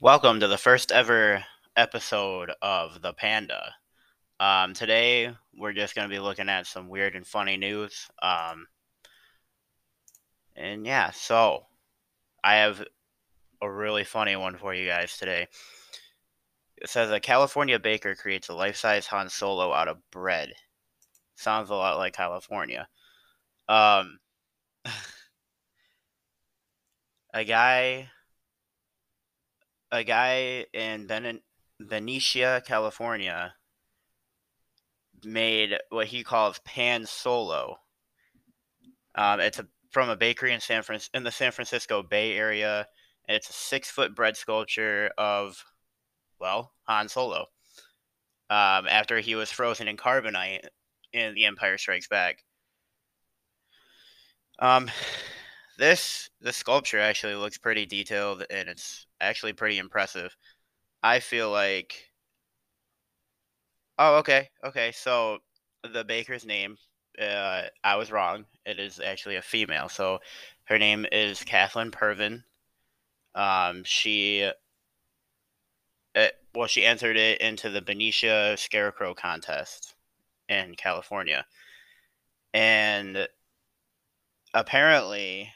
Welcome to the first ever episode of The Panda. Um, today, we're just going to be looking at some weird and funny news. Um, and yeah, so I have a really funny one for you guys today. It says a California baker creates a life size Han Solo out of bread. Sounds a lot like California. Um, a guy a guy in ben- Benicia, California, made what he calls pan solo. Um, it's a, from a bakery in San Fran- in the San Francisco Bay Area. And it's a six foot bread sculpture of, well, Han Solo. Um, after he was frozen in carbonite in The Empire Strikes Back. Um, this this sculpture actually looks pretty detailed and it's actually pretty impressive. I feel like Oh, okay. Okay. So the baker's name uh I was wrong. It is actually a female. So her name is Kathleen Pervin. Um she uh, well she entered it into the Benicia Scarecrow contest in California. And apparently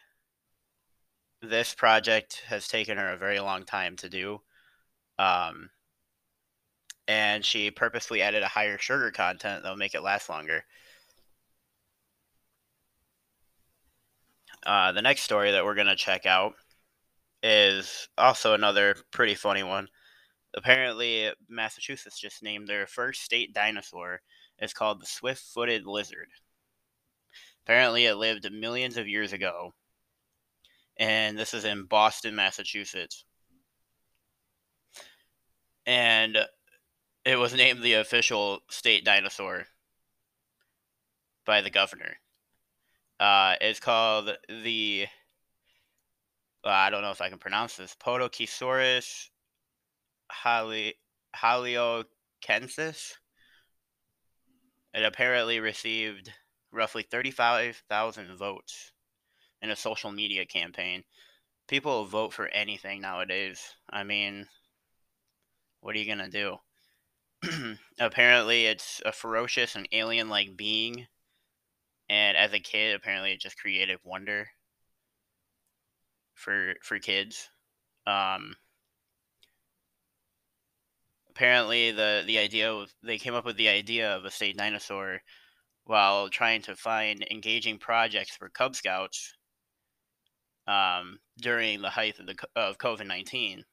this project has taken her a very long time to do. Um, and she purposely added a higher sugar content that'll make it last longer. Uh, the next story that we're going to check out is also another pretty funny one. Apparently, Massachusetts just named their first state dinosaur. It's called the swift footed lizard. Apparently, it lived millions of years ago and this is in Boston, Massachusetts. And it was named the official state dinosaur by the governor. Uh, it's called the, uh, I don't know if I can pronounce this, Podokesaurus hali, haliokensis. It apparently received roughly 35,000 votes in a social media campaign. People will vote for anything nowadays. I mean, what are you going to do? apparently, it's a ferocious and alien like being. And as a kid, apparently, it just created wonder for for kids. Um, apparently, the the idea they came up with the idea of a state dinosaur while trying to find engaging projects for Cub Scouts um, during the height of the of COVID nineteen,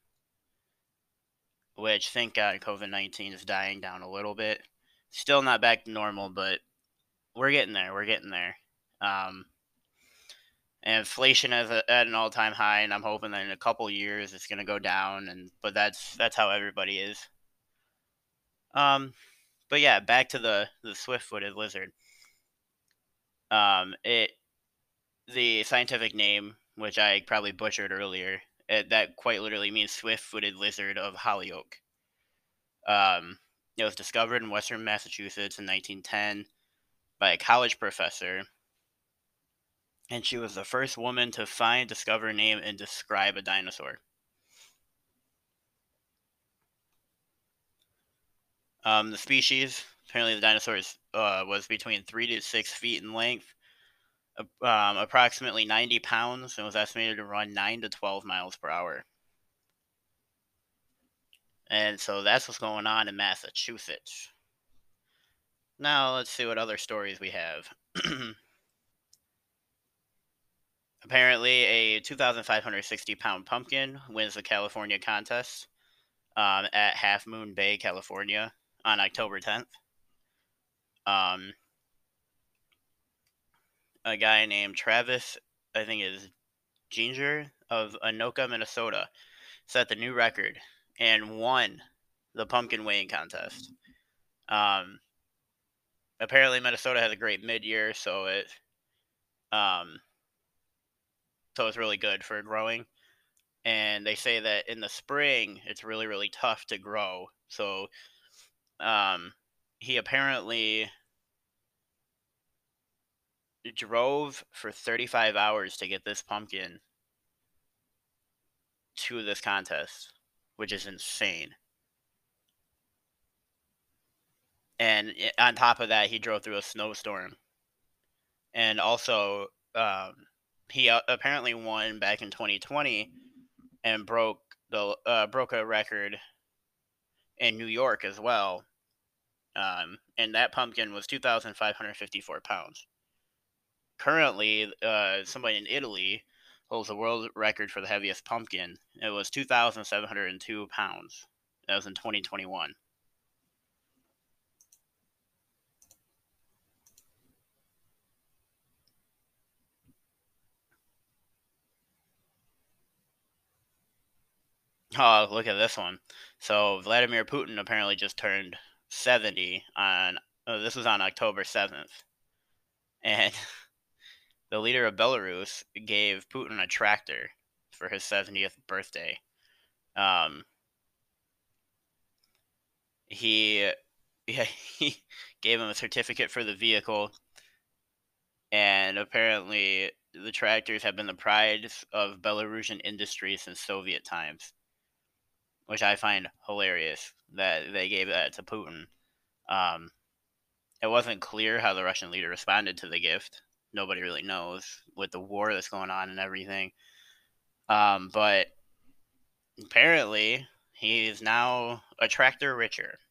which thank God COVID nineteen is dying down a little bit. Still not back to normal, but we're getting there. We're getting there. Um, inflation is at an all time high, and I'm hoping that in a couple years it's going to go down. And but that's that's how everybody is. Um, but yeah, back to the the swift footed lizard. Um, it the scientific name which I probably butchered earlier. It, that quite literally means swift-footed lizard of Holyoke. Um, it was discovered in western Massachusetts in 1910 by a college professor, and she was the first woman to find, discover, name, and describe a dinosaur. Um, the species, apparently the dinosaur uh, was between three to six feet in length um, approximately 90 pounds and was estimated to run 9 to 12 miles per hour. And so that's what's going on in Massachusetts. Now let's see what other stories we have. Apparently, a 2,560 pound pumpkin wins the California contest um, at Half Moon Bay, California on October 10th. Um, a guy named Travis, I think is Gienger of Anoka, Minnesota, set the new record and won the pumpkin weighing contest. Um, apparently Minnesota has a great mid-year, so it um, so it's really good for growing. And they say that in the spring it's really really tough to grow. So um, he apparently drove for 35 hours to get this pumpkin to this contest. which is insane. And on top of that, he drove through a snowstorm. And also, um, he uh, apparently won back in 2020 and broke the uh, broke a record in New York as well. Um, and that pumpkin was 2,554 pounds. Currently, uh, somebody in Italy holds the world record for the heaviest pumpkin. It was 2,702 pounds. That was in 2021. Oh, look at this one. So Vladimir Putin apparently just turned 70 on. Oh, this was on October 7th, and the leader of Belarus gave Putin a tractor for his 70th birthday. Um, he, yeah, he gave him a certificate for the vehicle, and apparently the tractors have been the pride of Belarusian industry since Soviet times which I find hilarious that they gave that to Putin. Um, it wasn't clear how the Russian leader responded to the gift. Nobody really knows with the war that's going on and everything. Um, but apparently, he is now a tractor richer.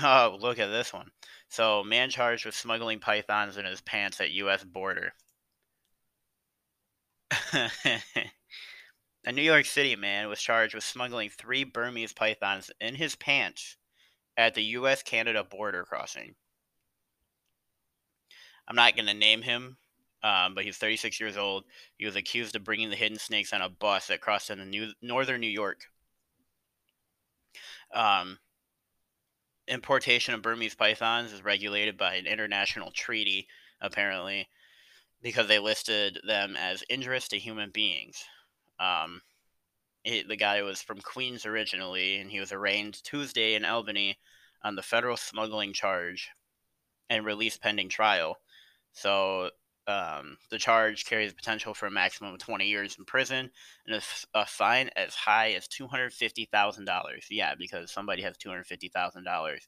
Oh, look at this one. So, man charged with smuggling pythons in his pants at U.S. border. A New York City man was charged with smuggling three Burmese pythons in his pants at the U.S. Canada border crossing. I'm not going to name him, um, but he's 36 years old. He was accused of bringing the hidden snakes on a bus that crossed into New- northern New York. Um, importation of Burmese pythons is regulated by an international treaty, apparently, because they listed them as injurious to human beings. Um, the guy was from Queens originally, and he was arraigned Tuesday in Albany on the federal smuggling charge and released pending trial. So um, the charge carries potential for a maximum of 20 years in prison and a, a fine as high as $250,000. Yeah, because somebody has $250,000.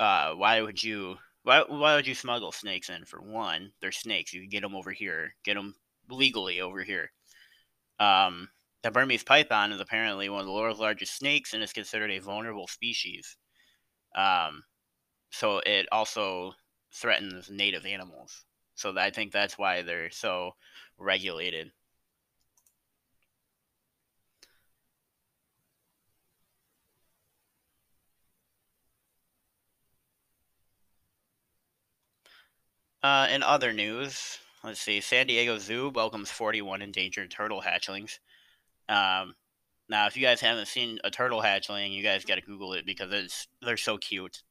Uh, why would you why, why would you smuggle snakes in for one they're snakes you can get them over here get them legally over here um, the burmese python is apparently one of the world's largest snakes and is considered a vulnerable species um, so it also threatens native animals. So I think that's why they're so regulated. Uh, in other news, let's see. San Diego Zoo welcomes 41 endangered turtle hatchlings. Um, now, if you guys haven't seen a turtle hatchling, you guys got to Google it because it's they're so cute,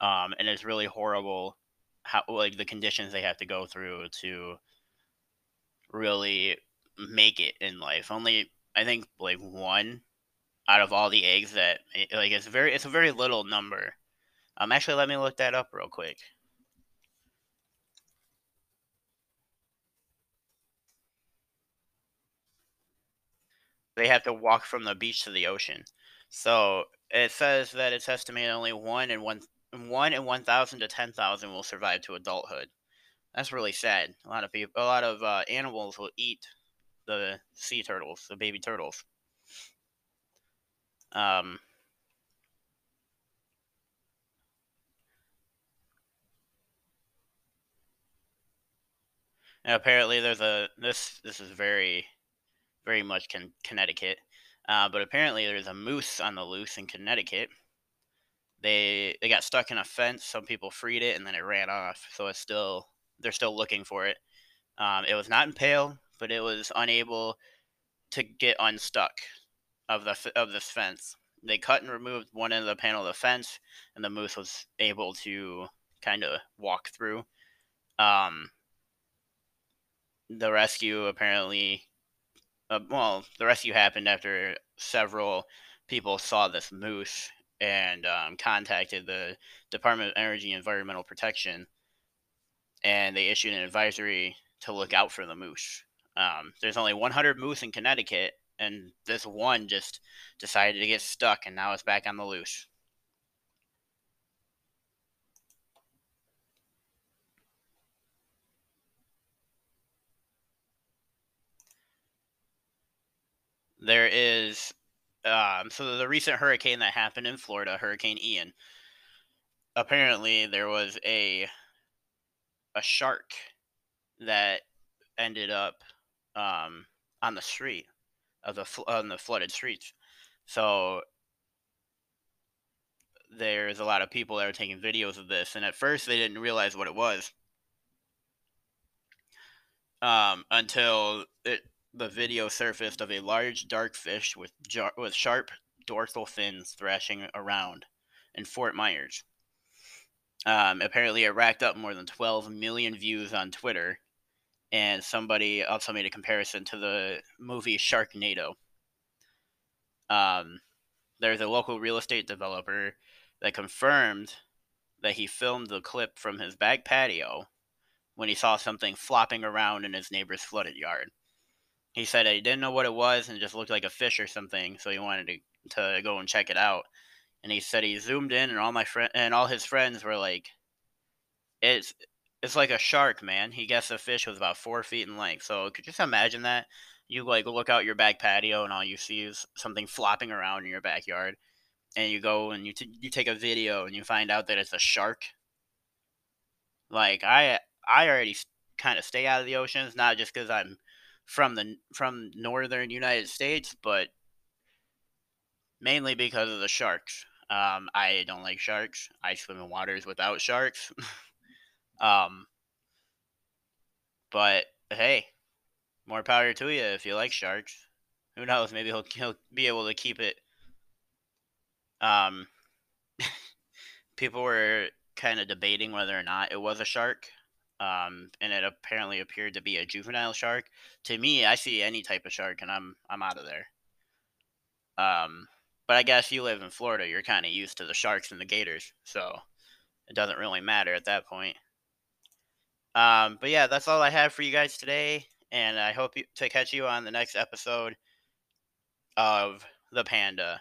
um, and it's really horrible how like the conditions they have to go through to really make it in life. Only I think like one out of all the eggs that like it's very it's a very little number. Um, actually, let me look that up real quick. They have to walk from the beach to the ocean. So it says that it's estimated only one in one one in one thousand to ten thousand will survive to adulthood. That's really sad. A lot of people, a lot of uh, animals will eat the sea turtles, the baby turtles. Um, and apparently, there's a this. This is very, very much con- Connecticut, uh, but apparently, there's a moose on the loose in Connecticut they they got stuck in a fence. Some people freed it, and then it ran off. So it's still they're still looking for it. Um, it was not impaled, but it was unable to get unstuck of the of this fence. They cut and removed one end of the panel of the fence, and the moose was able to kind of walk through. Um, the rescue apparently, uh, well, the rescue happened after several people saw this moose and um, contacted the Department of Energy and Environmental Protection, and they issued an advisory to look out for the moose. Um, there's only 100 moose in Connecticut, and this one just decided to get stuck, and now it's back on the loose. There is um, so the recent hurricane that happened in Florida, Hurricane Ian. Apparently, there was a a shark that ended up um, on the street of the on the flooded streets. So there's a lot of people that are taking videos of this, and at first they didn't realize what it was um, until it the video surfaced of a large dark fish with jar- with sharp dorsal fins thrashing around in Fort Myers. Um, apparently, it racked up more than 12 million views on Twitter, and somebody also made a comparison to the movie Sharknado. Um, there's a local real estate developer that confirmed that he filmed the clip from his back patio when he saw something flopping around in his neighbor's flooded yard. He said he didn't know what it was and it just looked like a fish or something, so he wanted to to go and check it out. And he said he zoomed in and all my friend and all his friends were like, "It's it's like a shark, man." He guessed the fish was about four feet in length. So could you just imagine that? You like look out your back patio and all you see is something flopping around in your backyard, and you go and you t- you take a video and you find out that it's a shark. Like I I already kind of stay out of the oceans, not just because I'm from the from northern United States, but mainly because of the sharks. Um, I don't like sharks. I swim in waters without sharks. um, but hey, more power to you if you like sharks. Who knows? Maybe he'll he'll be able to keep it. Um, people were kind of debating whether or not it was a shark um, and it apparently appeared to be a juvenile shark. To me, I see any type of shark, and I'm I'm out of there. Um, but I guess you live in Florida, you're kind of used to the sharks and the gators, so it doesn't really matter at that point. Um, but yeah, that's all I have for you guys today, and I hope you, to catch you on the next episode of the Panda.